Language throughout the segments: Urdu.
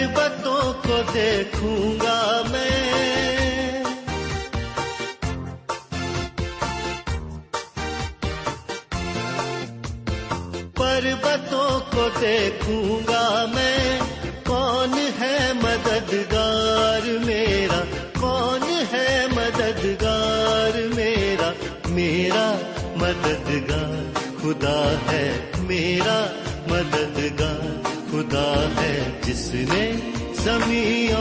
شربتوں کو دیکھوں گا میں۔ پربتوں کو دیکھوں گا زمین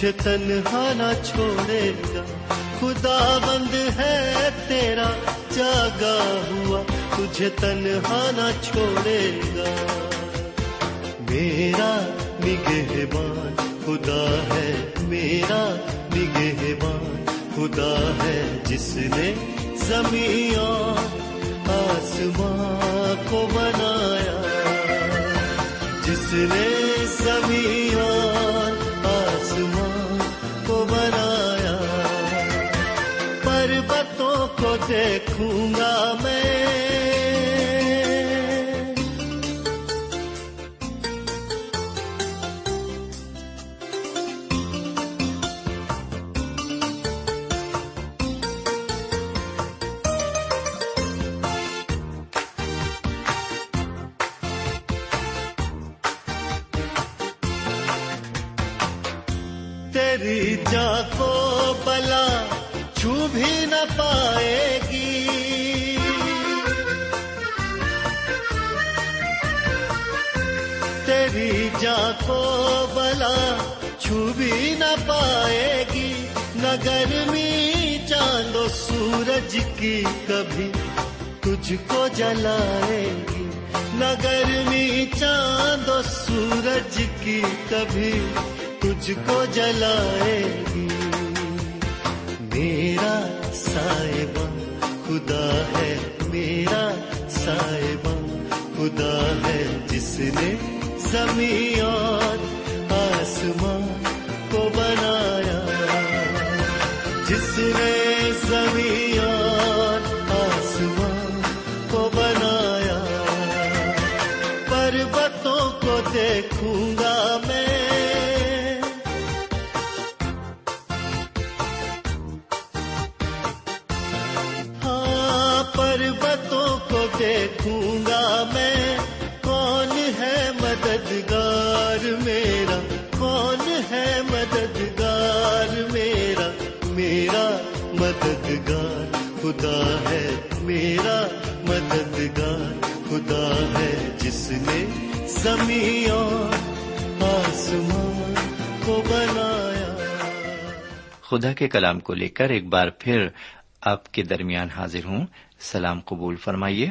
تجھے تنہا نہ چھوڑے گا۔ خدا بند ہے تیرا، جاگا ہوا۔ تجھے تنہا نہ چھوڑے گا۔ میرا نگہبان، خدا ہے میرا نگہبان۔ خدا ہے جس نے زمین آسمان کو بنایا۔ جس نے تیری جا کو بلا چھو بھی نہ پائے گی، نہ گرمی چاند و سورج کی کبھی تجھ کو جلائے گی، نہ گرمی چاند و سورج کی کبھی تجھ کو جلائے گی۔ میرا سائبہ خدا ہے، میرا سائبہ خدا ہے جس نے زمین اور آسمان کو بنایا۔ جس نے زمین اور آسمان کو بنایا۔ پربتوں کو دیکھوں گا میں۔ ہاں پربتوں کو دیکھوں خدا ہے جس نے زمین اور آسمان کو بنایا۔ خدا کے کلام کو لے کر ایک بار پھر آپ کے درمیان حاضر ہوں۔ سلام قبول فرمائیے۔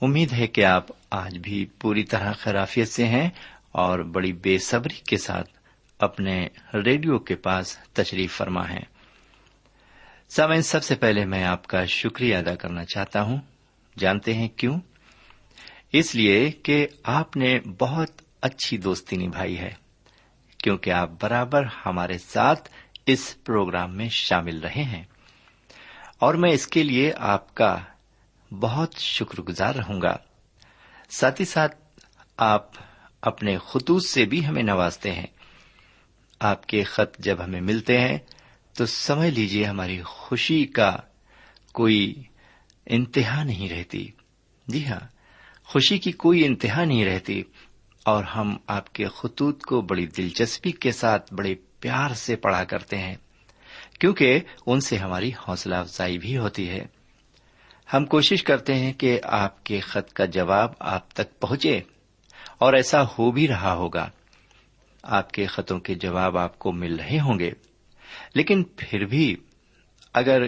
امید ہے کہ آپ آج بھی پوری طرح خرافیت سے ہیں اور بڑی بے صبری کے ساتھ اپنے ریڈیو کے پاس تشریف فرما ہے سامعین، سب سے پہلے میں آپ کا شکریہ ادا کرنا چاہتا ہوں۔ جانتے ہیں کیوں؟ اس لیے کہ آپ نے بہت اچھی دوستی نبھائی ہے، کیونکہ آپ برابر ہمارے ساتھ اس پروگرام میں شامل رہے ہیں۔ اور میں اس کے لیے آپ کا بہت شکر گزار رہوں گا۔ ساتھ ہی ساتھ آپ اپنے خطوط سے بھی ہمیں نوازتے ہیں۔ آپ کے خط جب ہمیں ملتے ہیں، تو سمجھ لیجیے ہماری خوشی کا کوئی انتہا نہیں رہتی۔ جی ہاں خوشی کی کوئی انتہا نہیں رہتی اور ہم آپ کے خطوط کو بڑی دلچسپی کے ساتھ بڑے پیار سے پڑھا کرتے ہیں، کیونکہ ان سے ہماری حوصلہ افزائی بھی ہوتی ہے۔ ہم کوشش کرتے ہیں کہ آپ کے خط کا جواب آپ تک پہنچے اور ایسا ہو بھی رہا ہوگا۔ آپ کے خطوں کے جواب آپ کو مل رہے ہوں گے۔ لیکن پھر بھی اگر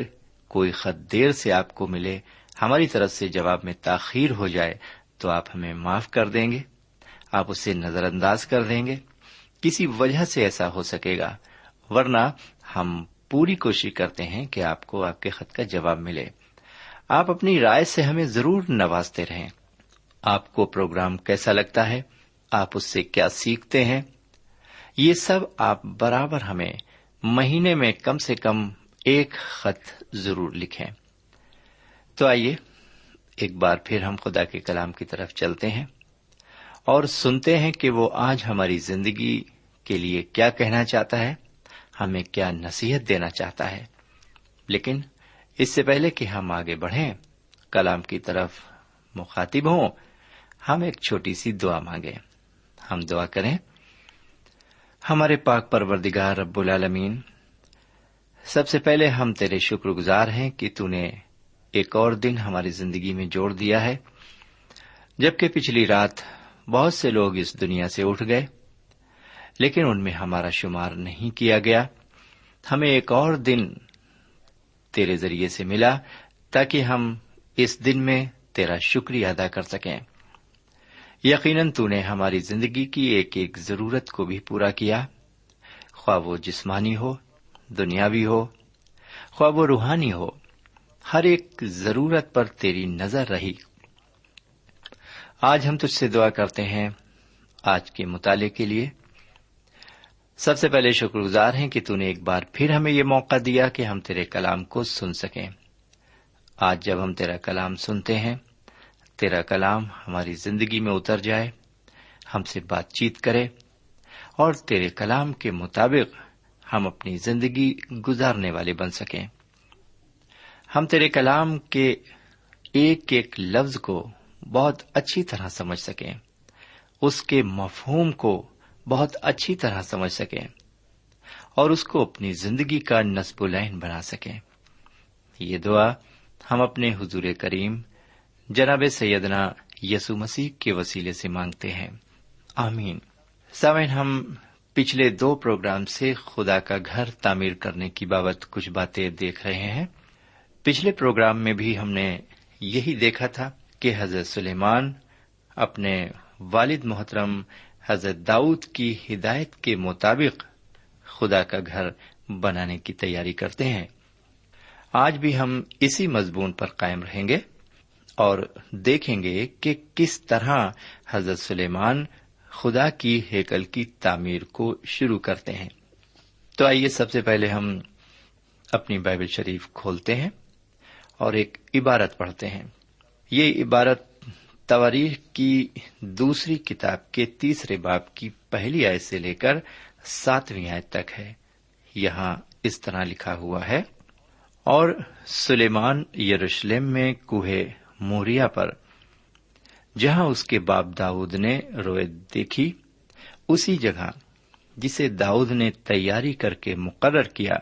کوئی خط دیر سے آپ کو ملے، ہماری طرف سے جواب میں تاخیر ہو جائے تو آپ ہمیں معاف کر دیں گے، آپ اسے نظر انداز کر دیں گے۔ کسی وجہ سے ایسا ہو سکے گا، ورنہ ہم پوری کوشش کرتے ہیں کہ آپ کو آپ کے خط کا جواب ملے۔ آپ اپنی رائے سے ہمیں ضرور نوازتے رہیں۔ آپ کو پروگرام کیسا لگتا ہے؟ آپ اس سے کیا سیکھتے ہیں؟ یہ سب آپ برابر ہمیں مہینے میں کم سے کم ایک خط ضرور لکھیں۔ تو آئیے ایک بار پھر ہم خدا کے کلام کی طرف چلتے ہیں اور سنتے ہیں کہ وہ آج ہماری زندگی کے لیے کیا کہنا چاہتا ہے، ہمیں کیا نصیحت دینا چاہتا ہے۔ لیکن اس سے پہلے کہ ہم آگے بڑھیں، کلام کی طرف مخاطب ہوں، ہم ایک چھوٹی سی دعا مانگے ہم دعا کریں، ہمارے پاک پروردگار رب العالمین، سب سے پہلے ہم تیرے شکر گزار ہیں کہ تو نے ایک اور دن ہماری زندگی میں جوڑ دیا ہے۔ جبکہ پچھلی رات بہت سے لوگ اس دنیا سے اٹھ گئے، لیکن ان میں ہمارا شمار نہیں کیا گیا۔ ہمیں ایک اور دن تیرے ذریعے سے ملا تاکہ ہم اس دن میں تیرا شکریہ ادا کر سکیں۔ یقیناً تو نے ہماری زندگی کی ایک ایک ضرورت کو بھی پورا کیا۔ خواہ وہ جسمانی ہو، دنیاوی ہو، خواہ وہ روحانی ہو ہر ایک ضرورت پر تیری نظر رہی۔ آج ہم تجھ سے دعا کرتے ہیں آج کے مطالعے کے لیے۔ سب سے پہلے شکر گزار ہیں کہ نے ایک بار پھر ہمیں یہ موقع دیا کہ ہم تیرے کلام کو سن سکیں۔ آج جب ہم تیرا کلام سنتے ہیں، تیرا کلام ہماری زندگی میں اتر جائے، ہم سے بات چیت کرے اور تیرے کلام کے مطابق ہم اپنی زندگی گزارنے والے بن سکیں۔ ہم تیرے کلام کے ایک ایک لفظ کو بہت اچھی طرح سمجھ سکیں۔ اس کے مفہوم کو بہت اچھی طرح سمجھ سکیں۔ اور اس کو اپنی زندگی کا نصب العین بنا سکیں۔ یہ دعا ہم اپنے حضور کریم جناب سیدنا یسو مسیح کے وسیلے سے مانگتے ہیں۔ آمین۔ سمن ہم پچھلے دو پروگرام سے خدا کا گھر تعمیر کرنے کی بابت کچھ باتیں دیکھ رہے ہیں۔ پچھلے پروگرام میں بھی ہم نے یہی دیکھا تھا کہ حضرت سلیمان اپنے والد محترم حضرت داؤد کی ہدایت کے مطابق خدا کا گھر بنانے کی تیاری کرتے ہیں۔ آج بھی ہم اسی مضمون پر قائم رہیں گے اور دیکھیں گے کہ کس طرح حضرت سلیمان خدا کی ہیکل کی تعمیر کو شروع کرتے ہیں۔ تو آئیے سب سے پہلے ہم اپنی بائبل شریف کھولتے ہیں۔ اور ایک عبارت پڑھتے ہیں۔ یہ عبارت تواریخ کی دوسری کتاب کے تیسرے باپ کی پہلی آئے سے لے کر ساتویں آئے تک ہے۔ یہاں اس طرح لکھا ہوا ہے، اور سلیمان یروشلم میں کوہ موریا پر، جہاں اس کے باپ داؤد نے رویت دیکھی، اسی جگہ جسے داؤد نے تیاری کر کے مقرر کیا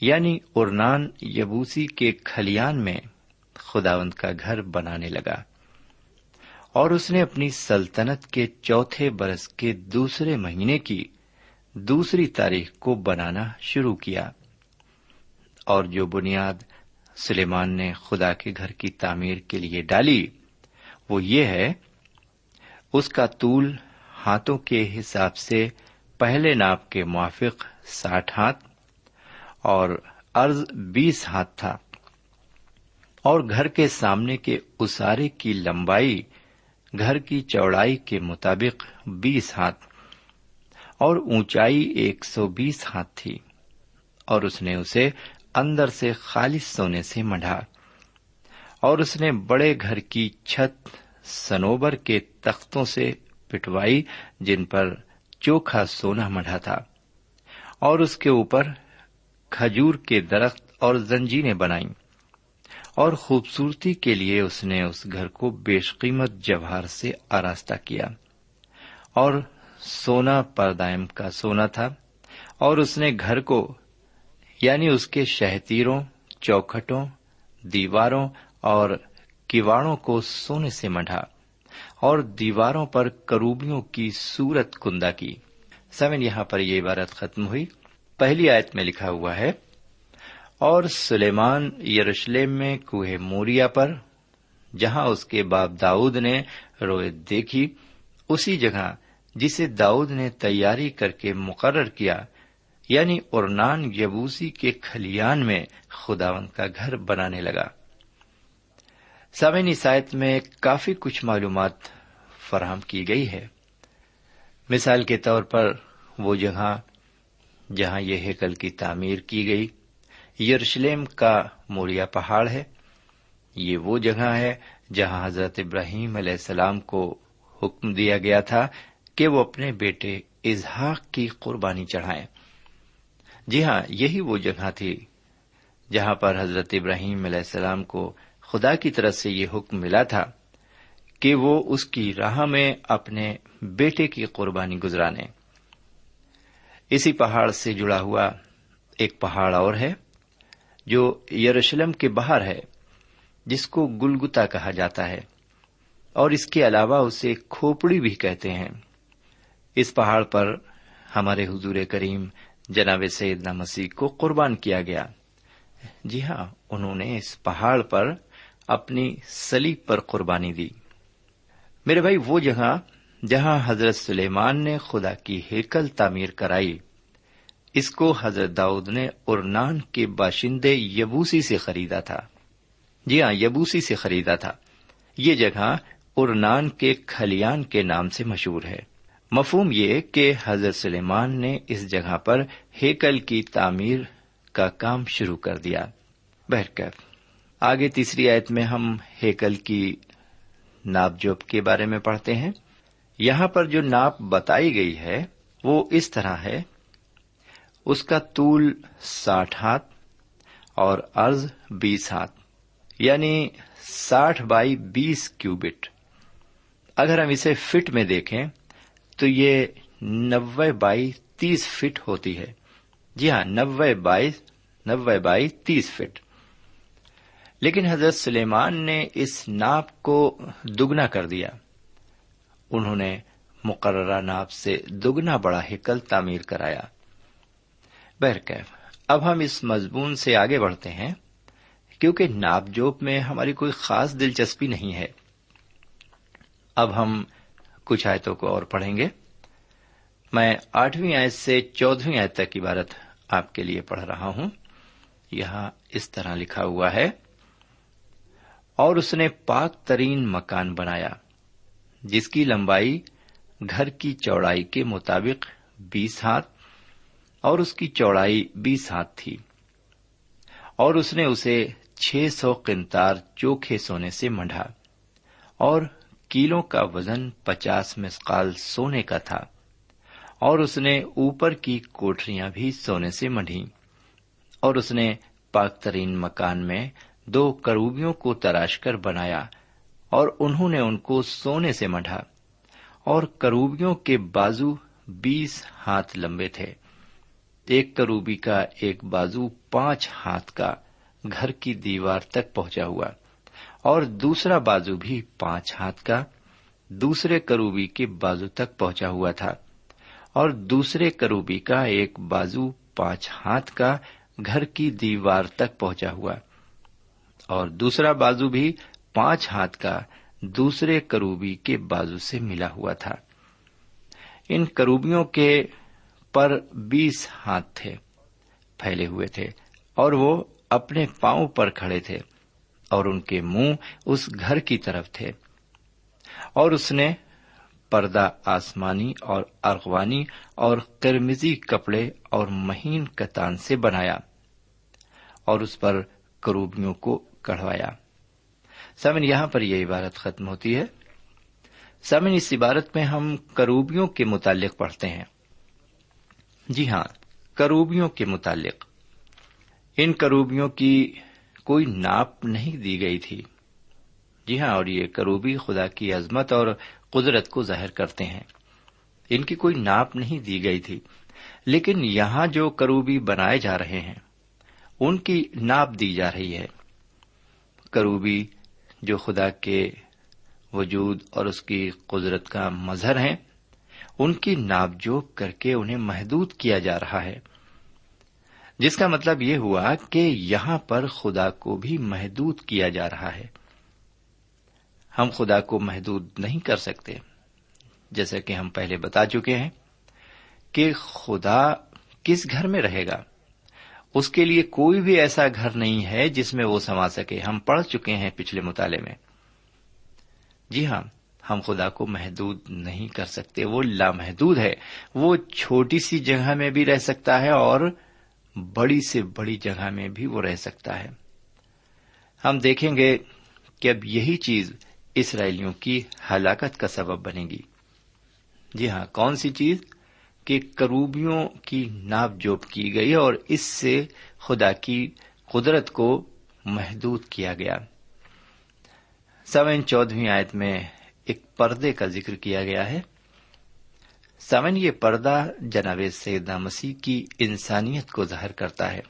یعنی ارنان یبوسی کے کھلیان میں خداوند کا گھر بنانے لگا اور اس نے اپنی سلطنت کے چوتھے برس کے دوسرے مہینے کی دوسری تاریخ کو بنانا شروع کیا اور جو بنیاد سلیمان نے خدا کے گھر کی تعمیر کے لیے ڈالی وہ یہ ہے، اس کا طول ہاتھوں کے حساب سے پہلے ناپ کے موافق ساٹھ ہاتھ اور ارض بیس ہاتھ تھا اور گھر کے سامنے کے اسارے کی لمبائی گھر کی چوڑائی کے مطابق بیس ہاتھ اور اونچائی ایک سو بیس ہاتھ تھی اور اس نے اسے اندر سے خالص سونے سے مڈھا اور اس نے بڑے گھر کی چھت سنوبر کے تختوں سے پٹوائی جن پر چوکھا سونا مڈھا تھا اور اس کے اوپر کھجور کے درخت اور زنجیریں بنائیں اور خوبصورتی کے لیے اس نے اس گھر کو بیش قیمت جوہر سے آراستہ کیا اور سونا پردائم کا سونا تھا اور اس نے گھر کو یعنی اس کے شہتیروں، چوکھٹوں، دیواروں اور کواڑوں کو سونے سے مڈھا اور دیواروں پر کروبیوں کی صورت کندہ کی۔ سمن یہاں پر یہ عبارت ختم ہوئی۔ پہلی آیت میں لکھا ہوا ہے، اور سلیمان یروشلم میں کوہ موریا پر، جہاں اس کے باپ داؤد نے رویت دیکھی، اسی جگہ جسے داؤد نے تیاری کر کے مقرر کیا یعنی ارنان یبوسی کے کھلیان میں خداون کا گھر بنانے لگا۔ سامعین عیسائیت میں کافی کچھ معلومات فراہم کی گئی ہے۔ مثال کے طور پر وہ جگہ جہاں یہ ہیکل کی تعمیر کی گئی۔ یروشلم کا موریا پہاڑ ہے۔ یہ وہ جگہ ہے جہاں حضرت ابراہیم علیہ السلام کو حکم دیا گیا تھا کہ وہ اپنے بیٹے اظہاق کی قربانی چڑھائیں۔ جی ہاں یہی وہ جگہ تھی جہاں پر حضرت ابراہیم علیہ السلام کو خدا کی طرف سے یہ حکم ملا تھا کہ وہ اس کی راہ میں اپنے بیٹے کی قربانی گزرانے۔ اسی پہاڑ سے جڑا ہوا ایک پہاڑ اور ہے جو یروشلم کے باہر ہے، جس کو گلگتا کہا جاتا ہے، اور اس کے علاوہ اسے کھوپڑی بھی کہتے ہیں۔ اس پہاڑ پر ہمارے حضور کریم جناب سیدنا مسیح کو قربان کیا گیا۔ جی ہاں انہوں نے اس پہاڑ پر اپنی سلیب پر قربانی دی۔ میرے بھائی، وہ جگہ جہاں حضرت سلیمان نے خدا کی ہیکل تعمیر کرائی۔ اس کو حضرت داؤد نے ارنان کے باشندے یبوسی سے خریدا تھا۔ جی ہاں یبوسی سے خریدا تھا۔ یہ جگہ ارنان کے کھلیان کے نام سے مشہور ہے۔ مفہوم یہ کہ حضرت سلیمان نے اس جگہ پر ہیکل کی تعمیر کا کام شروع کر دیا۔ بہرکیف آگے تیسری آیت میں ہم ہیکل کی ناپ جوپ کے بارے میں پڑھتے ہیں۔ یہاں پر جو ناپ بتائی گئی ہے، وہ اس طرح ہے۔ اس کا طول ساٹھ ہاتھ اور ارض بیس ہاتھ یعنی ساٹھ بائی بیس کیوبٹ۔ اگر ہم اسے فٹ میں دیکھیں، تو یہ نوے بائی تیس فٹ ہوتی ہے۔ جی ہاں نوے بائی نوے بائی تیس فٹ۔ لیکن حضرت سلیمان نے اس ناپ کو دگنا کر دیا۔ انہوں نے مقررہ ناپ سے دگنا بڑا ہیکل تعمیر کرایا۔ بہرکیف، اب ہم اس مضمون سے آگے بڑھتے ہیں، کیونکہ ناپ جوپ میں ہماری کوئی خاص دلچسپی نہیں ہے۔ اب ہم کچھ آیتوں کو اور پڑھیں گے۔ میں آٹھویں آیت سے چودہویں آیت تک عبارت آپ کے لیے پڑھ رہا ہوں۔ یہاں اس طرح لکھا ہوا ہے، اور اس نے پاک ترین مکان بنایا۔ جس کی لمبائی گھر کی چوڑائی کے مطابق بیس ہاتھ اور اس کی چوڑائی بیس ہاتھ تھی اور اس نے اسے چھ سو کنتار چوکھے سونے سے منڈا اور کیلوں کا وزن پچاس مسقال سونے کا تھا اور اس نے اوپر کی کوٹریاں بھی سونے سے منڈی اور اس نے پاک ترین مکان میں دو کروبیوں کو تراش کر بنایا اور انہوں نے ان کو سونے سے مڈھا اور کروبیوں کے بازو بیس ہاتھ لمبے تھے۔ ایک کروبی کا ایک بازو پانچ ہاتھ کا گھر کی دیوار تک پہنچا ہوا اور دوسرا بازو بھی پانچ ہاتھ کا دوسرے کروبی کے بازو تک پہنچا ہوا تھا اور دوسرے کروبی کا ایک بازو پانچ ہاتھ کا گھر کی دیوار تک پہنچا ہوا اور دوسرا بازو بھی پانچ ہاتھ کا دوسرے کروبی کے بازو سے ملا ہوا تھا۔ ان کروبیوں کے پر بیس ہاتھ تھے، پھیلے ہوئے تھے، اور وہ اپنے پاؤں پر کھڑے تھے، اور ان کے منہ اس گھر کی طرف تھے۔ اور اس نے پردہ آسمانی اور ارغوانی اور کرمزی کپڑے اور مہین کتان سے بنایا، اور اس پر کروبیوں کو کڑھوایا۔ سمن یہاں پر یہ عبارت ختم ہوتی ہے۔ سمن اس عبارت میں ہم کروبیوں کے متعلق پڑھتے ہیں۔ جی ہاں کروبیوں کے متعلق۔ ان کروبیوں کی کوئی ناپ نہیں دی گئی تھی۔ جی ہاں اور یہ کروبی خدا کی عظمت اور قدرت کو ظاہر کرتے ہیں۔ ان کی کوئی ناپ نہیں دی گئی تھی۔ لیکن یہاں جو کروبی بنائے جا رہے ہیں، ان کی ناپ دی جا رہی ہے۔ کروبی جو خدا کے وجود اور اس کی قدرت کا مظہر ہیں، ان کی ناپ جوک کر کے انہیں محدود کیا جا رہا ہے۔ جس کا مطلب یہ ہوا کہ یہاں پر خدا کو بھی محدود کیا جا رہا ہے۔ ہم خدا کو محدود نہیں کر سکتے، جیسا کہ ہم پہلے بتا چکے ہیں کہ خدا کس گھر میں رہے گا۔ اس کے لیے کوئی بھی ایسا گھر نہیں ہے جس میں وہ سما سکے۔ ہم پڑھ چکے ہیں پچھلے مطالعے میں۔ جی ہاں ہم خدا کو محدود نہیں کر سکتے۔ وہ لامحدود ہے۔ وہ چھوٹی سی جگہ میں بھی رہ سکتا ہے اور بڑی سے بڑی جگہ میں بھی وہ رہ سکتا ہے۔ ہم دیکھیں گے کہ اب یہی چیز اسرائیلیوں کی ہلاکت کا سبب بنے گی۔ جی ہاں کون سی چیز؟ کہ کروبیوں کی ناپ جوپ کی گئی اور اس سے خدا کی قدرت کو محدود کیا گیا۔ سوین چودہویں آیت میں ایک پردے کا ذکر کیا گیا ہے۔ سمن یہ پردہ جناب سیدہ مسیح کی انسانیت کو ظاہر کرتا ہے۔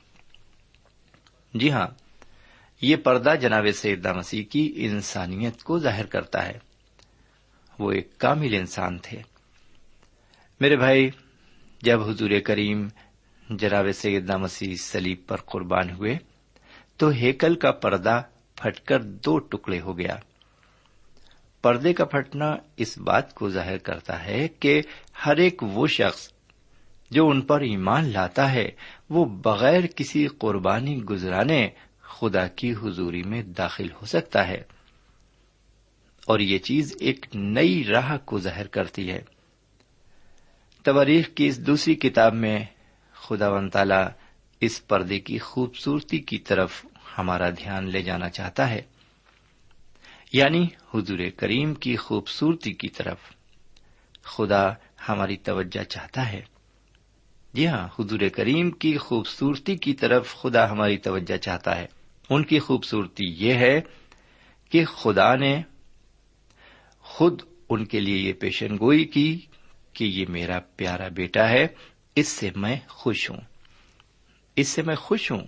جی ہاں یہ پردہ جناب سیدہ مسیح کی انسانیت کو ظاہر کرتا ہے۔ وہ ایک کامل انسان تھے۔ میرے بھائی جب حضور کریم جناب سیدہ مسیح سلیب پر قربان ہوئے، تو ہیکل کا پردہ پھٹ کر دو ٹکڑے ہو گیا۔ پردے کا پھٹنا اس بات کو ظاہر کرتا ہے کہ ہر ایک وہ شخص جو ان پر ایمان لاتا ہے، وہ بغیر کسی قربانی گزرانے خدا کی حضوری میں داخل ہو سکتا ہے۔ اور یہ چیز ایک نئی راہ کو ظاہر کرتی ہے۔ تواریخ کی اس دوسری کتاب میں خدا و تعالی اس پردے کی خوبصورتی کی طرف ہمارا دھیان لے جانا چاہتا ہے۔ یعنی حضور کریم کی خوبصورتی کی طرف خدا ہماری توجہ چاہتا ہے۔ جی ہاں حضور کریم کی خوبصورتی کی طرف خدا ہماری توجہ چاہتا ہے۔ ان کی خوبصورتی یہ ہے کہ خدا نے خود ان کے لیے یہ پیشن گوئی کی کہ یہ میرا پیارا بیٹا ہے، اس سے میں خوش ہوں۔ اس سے میں خوش ہوں،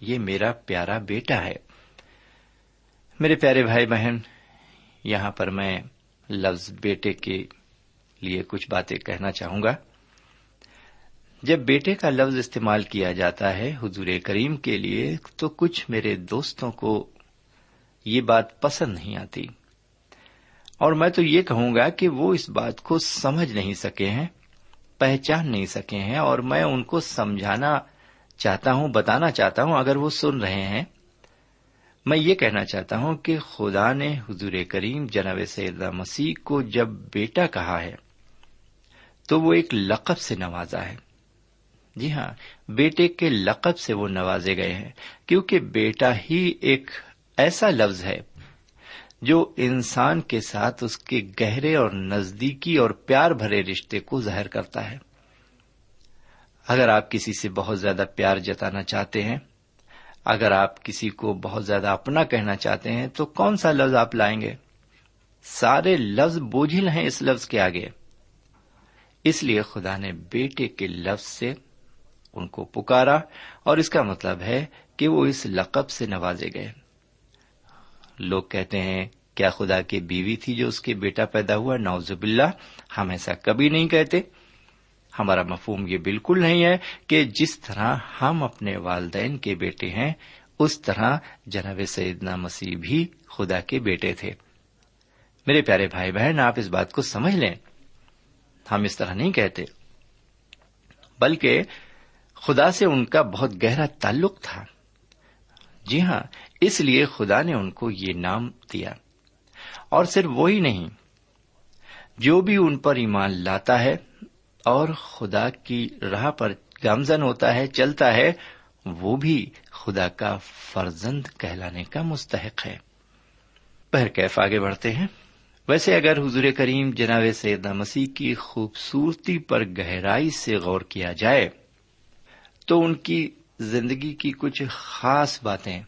یہ میرا پیارا بیٹا ہے۔ میرے پیارے بھائی بہن، یہاں پر میں لفظ بیٹے کے لیے کچھ باتیں کہنا چاہوں گا۔ جب بیٹے کا لفظ استعمال کیا جاتا ہے حضور کریم کے لیے، تو کچھ میرے دوستوں کو یہ بات پسند نہیں آتی۔ اور میں تو یہ کہوں گا کہ وہ اس بات کو سمجھ نہیں سکے ہیں، پہچان نہیں سکے ہیں، اور میں ان کو سمجھانا چاہتا ہوں، بتانا چاہتا ہوں، اگر وہ سن رہے ہیں۔ میں یہ کہنا چاہتا ہوں کہ خدا نے حضور کریم جناب سیدہ مسیح کو جب بیٹا کہا ہے، تو وہ ایک لقب سے نوازا ہے۔ جی ہاں بیٹے کے لقب سے وہ نوازے گئے ہیں، کیونکہ بیٹا ہی ایک ایسا لفظ ہے جو انسان کے ساتھ اس کے گہرے اور نزدیکی اور پیار بھرے رشتے کو ظاہر کرتا ہے۔ اگر آپ کسی سے بہت زیادہ پیار جتانا چاہتے ہیں، اگر آپ کسی کو بہت زیادہ اپنا کہنا چاہتے ہیں، تو کون سا لفظ آپ لائیں گے؟ سارے لفظ بوجھل ہیں اس لفظ کے آگے۔ اس لیے خدا نے بیٹے کے لفظ سے ان کو پکارا اور اس کا مطلب ہے کہ وہ اس لقب سے نوازے گئے۔ لوگ کہتے ہیں، کیا خدا کی بیوی تھی جو اس کے بیٹا پیدا ہوا؟ نوزب اللہ ہم ایسا کبھی نہیں کہتے۔ ہمارا مفہوم یہ بالکل نہیں ہے کہ جس طرح ہم اپنے والدین کے بیٹے ہیں، اس طرح جناب سیدنا مسیح بھی خدا کے بیٹے تھے۔ میرے پیارے بھائی بہن، آپ اس بات کو سمجھ لیں۔ ہم اس طرح نہیں کہتے، بلکہ خدا سے ان کا بہت گہرا تعلق تھا۔ جی ہاں اس لیے خدا نے ان کو یہ نام دیا۔ اور صرف وہی نہیں، جو بھی ان پر ایمان لاتا ہے اور خدا کی راہ پر گامزن ہوتا ہے، چلتا ہے، وہ بھی خدا کا فرزند کہلانے کا مستحق ہے۔ پہر کیف آگے بڑھتے ہیں۔ ویسے اگر حضور کریم جناب سیدہ مسیح کی خوبصورتی پر گہرائی سے غور کیا جائے، تو ان کی زندگی کی کچھ خاص باتیں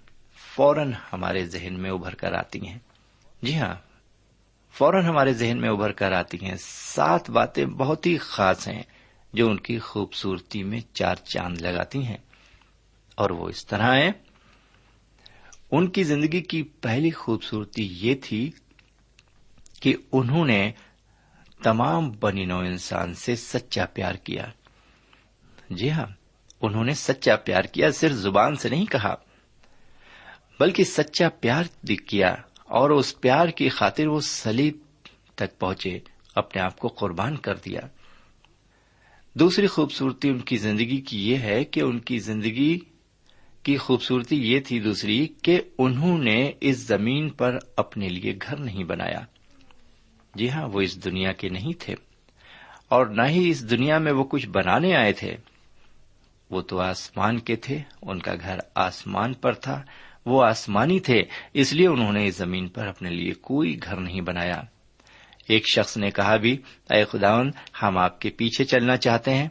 فوراً ہمارے ذہن میں ابھر کر آتی ہیں۔ جی ہاں فوراً ہمارے ذہن میں ابھر کر آتی ہیں۔ سات باتیں بہت ہی خاص ہیں جو ان کی خوبصورتی میں چار چاند لگاتی ہیں۔ اور وہ اس طرح ہیں۔ ان کی زندگی کی پہلی خوبصورتی یہ تھی کہ انہوں نے تمام بنی نو انسان سے سچا پیار کیا۔ جی ہاں انہوں نے سچا پیار کیا، صرف زبان سے نہیں کہا۔ بلکہ سچا پیار کیا اور اس پیار کی خاطر وہ سلیب تک پہنچے، اپنے آپ کو قربان کر دیا۔ دوسری خوبصورتی ان کی زندگی کی یہ ہے کہ ان کی زندگی کی خوبصورتی یہ تھی دوسری کہ انہوں نے اس زمین پر اپنے لیے گھر نہیں بنایا۔ جی ہاں وہ اس دنیا کے نہیں تھے۔ اور نہ ہی اس دنیا میں وہ کچھ بنانے آئے تھے۔ وہ تو آسمان کے تھے، ان کا گھر آسمان پر تھا۔ وہ آسمانی تھے، اس لیے انہوں نے اس زمین پر اپنے لیے کوئی گھر نہیں بنایا۔ ایک شخص نے کہا بھی، اے خداون ہم آپ کے پیچھے چلنا چاہتے ہیں۔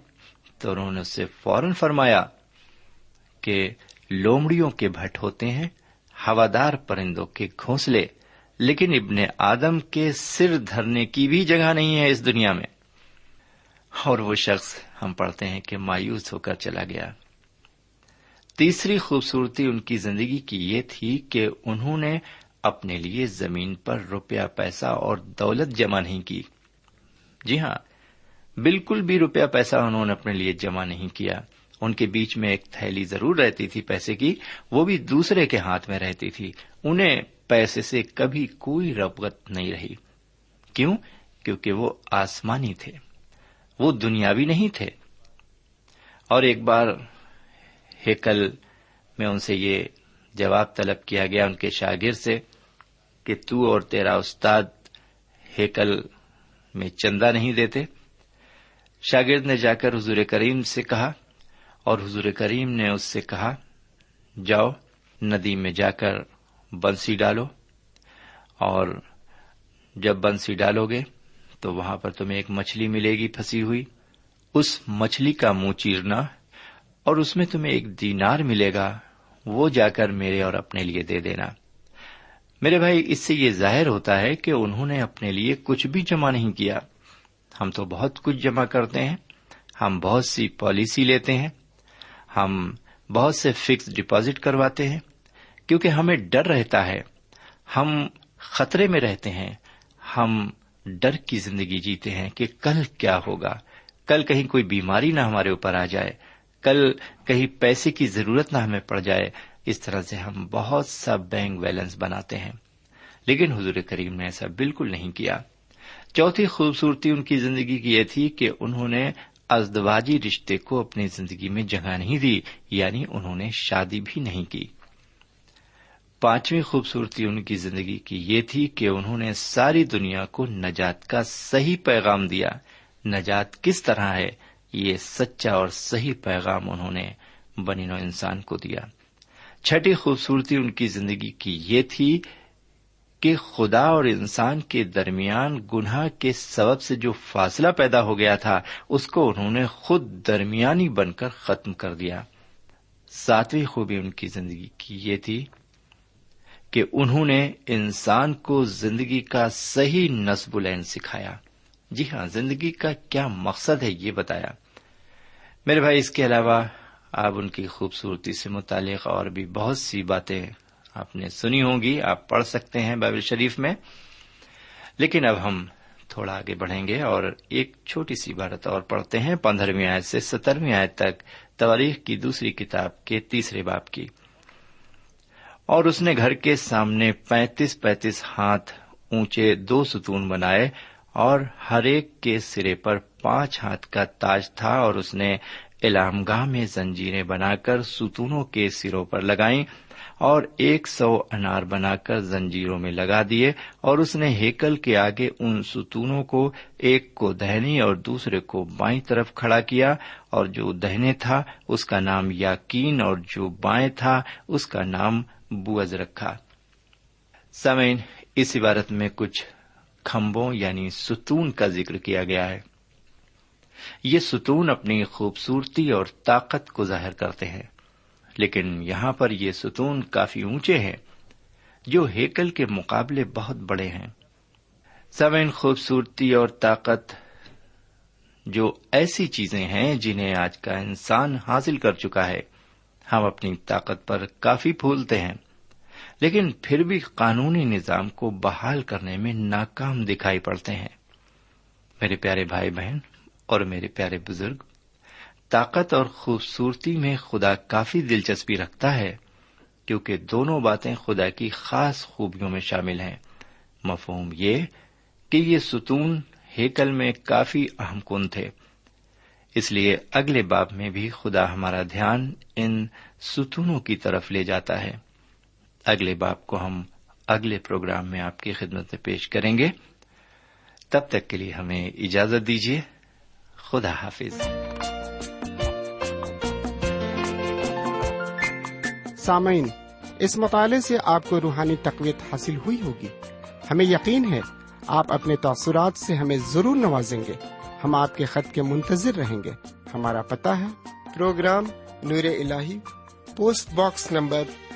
تو انہوں نے اس سے فوراً فرمایا کہ لومڑیوں کے بھٹ ہوتے ہیں، ہوادار پرندوں کے گھونسلے، لیکن ابن آدم کے سر دھرنے کی بھی جگہ نہیں ہے اس دنیا میں۔ اور وہ شخص ہم پڑھتے ہیں کہ مایوس ہو کر چلا گیا۔ تیسری خوبصورتی ان کی زندگی کی یہ تھی کہ انہوں نے اپنے لیے زمین پر روپیہ پیسہ اور دولت جمع نہیں کی۔ جی ہاں بالکل بھی روپیہ پیسہ انہوں نے اپنے لیے جمع نہیں کیا۔ ان کے بیچ میں ایک تھیلی ضرور رہتی تھی پیسے کی، وہ بھی دوسرے کے ہاتھ میں رہتی تھی۔ انہیں پیسے سے کبھی کوئی ربت نہیں رہی۔ کیوں؟ کیونکہ وہ آسمانی تھے۔ وہ دنیاوی نہیں تھے۔ اور ایک بار ہیکل میں ان سے یہ جواب طلب کیا گیا ان کے شاگرد سے کہ تو اور تیرا استاد ہیکل میں چندہ نہیں دیتے۔ شاگرد نے جا کر حضور کریم سے کہا اور حضور کریم نے اس سے کہا، جاؤ ندی میں جا کر بنسی ڈالو اور جب بنسی ڈالو گے تو وہاں پر تمہیں ایک مچھلی ملے گی پھنسی ہوئی۔ اس مچھلی کا منہ چیرنا اور اس میں تمہیں ایک دینار ملے گا، وہ جا کر میرے اور اپنے لیے دے دینا۔ میرے بھائی، اس سے یہ ظاہر ہوتا ہے کہ انہوں نے اپنے لیے کچھ بھی جمع نہیں کیا۔ ہم تو بہت کچھ جمع کرتے ہیں۔ ہم بہت سی پالیسی لیتے ہیں۔ ہم بہت سے فکس ڈپازٹ کرواتے ہیں۔ کیونکہ ہمیں ڈر رہتا ہے۔ ہم خطرے میں رہتے ہیں۔ ہم ڈر کی زندگی جیتے ہیں کہ کل کیا ہوگا۔ کل کہیں کوئی بیماری نہ ہمارے اوپر آ جائے۔ کل کہیں پیسے کی ضرورت نہ ہمیں پڑ جائے، اس طرح سے ہم بہت سا بینک بیلنس بناتے ہیں۔ لیکن حضور کریم نے ایسا بالکل نہیں کیا۔ چوتھی خوبصورتی ان کی زندگی کی یہ تھی کہ انہوں نے ازدواجی رشتے کو اپنی زندگی میں جگہ نہیں دی یعنی انہوں نے شادی بھی نہیں کی۔ پانچویں خوبصورتی ان کی زندگی کی یہ تھی کہ انہوں نے ساری دنیا کو نجات کا صحیح پیغام دیا۔ نجات کس طرح ہے؟ یہ سچا اور صحیح پیغام انہوں نے بنی نو انسان کو دیا۔ چھٹی خوبصورتی ان کی زندگی کی یہ تھی کہ خدا اور انسان کے درمیان گناہ کے سبب سے جو فاصلہ پیدا ہو گیا تھا، اس کو انہوں نے خود درمیانی بن کر ختم کر دیا۔ ساتویں خوبی ان کی زندگی کی یہ تھی کہ انہوں نے انسان کو زندگی کا صحیح نصب العین سکھایا۔ جی ہاں زندگی کا کیا مقصد ہے یہ بتایا۔ میرے بھائی، اس کے علاوہ آپ ان کی خوبصورتی سے متعلق اور بھی بہت سی باتیں آپ نے سنی ہوں گی، آپ پڑھ سکتے ہیں بائبل شریف میں۔ لیکن اب ہم تھوڑا آگے بڑھیں گے اور ایک چھوٹی سی عبارت اور پڑھتے ہیں، پندرہویں آیت سے سترویں آیت تک تواریخ کی دوسری کتاب کے تیسرے باپ کی۔ اور اس نے گھر کے سامنے پینتیس پینتیس ہاتھ اونچے دو ستون بنائے اور ہر ایک کے سرے پر پانچ ہاتھ کا تاج تھا اور اس نے علام گاہ میں زنجیریں بنا کر ستونوں کے سروں پر لگائیں اور ایک سو انار بنا کر زنجیروں میں لگا دیے اور اس نے ہیکل کے آگے ان ستونوں کو ایک کو دہنی اور دوسرے کو بائیں طرف کھڑا کیا اور جو دہنے تھا اس کا نام یاکین اور جو بائیں تھا اس کا نام بوز رکھا سمین اس عبارت میں کچھ کھمبوں یعنی ستون کا ذکر کیا گیا ہے۔ یہ ستون اپنی خوبصورتی اور طاقت کو ظاہر کرتے ہیں، لیکن یہاں پر یہ ستون کافی اونچے ہیں، جو ہیکل کے مقابلے بہت بڑے ہیں۔ سمین خوبصورتی اور طاقت جو ایسی چیزیں ہیں جنہیں آج کا انسان حاصل کر چکا ہے، ہم اپنی طاقت پر کافی پھولتے ہیں۔ لیکن پھر بھی قانونی نظام کو بحال کرنے میں ناکام دکھائی پڑتے ہیں۔ میرے پیارے بھائی بہن اور میرے پیارے بزرگ، طاقت اور خوبصورتی میں خدا کافی دلچسپی رکھتا ہے، کیونکہ دونوں باتیں خدا کی خاص خوبیوں میں شامل ہیں۔ مفہوم یہ کہ یہ ستون ہیکل میں کافی اہم کن تھے۔ اس لیے اگلے باب میں بھی خدا ہمارا دھیان ان ستونوں کی طرف لے جاتا ہے۔ اگلے باپ کو ہم اگلے پروگرام میں آپ کی خدمت میں پیش کریں گے۔ تب تک کے لیے ہمیں اجازت دیجیے۔ خدا حافظ۔ سامعین، اس مطالعے سے آپ کو روحانی تقویت حاصل ہوئی ہوگی۔ ہمیں یقین ہے، آپ اپنے تاثرات سے ہمیں ضرور نوازیں گے۔ ہم آپ کے خط کے منتظر رہیں گے۔ ہمارا پتا ہے، پروگرام نور ال post box number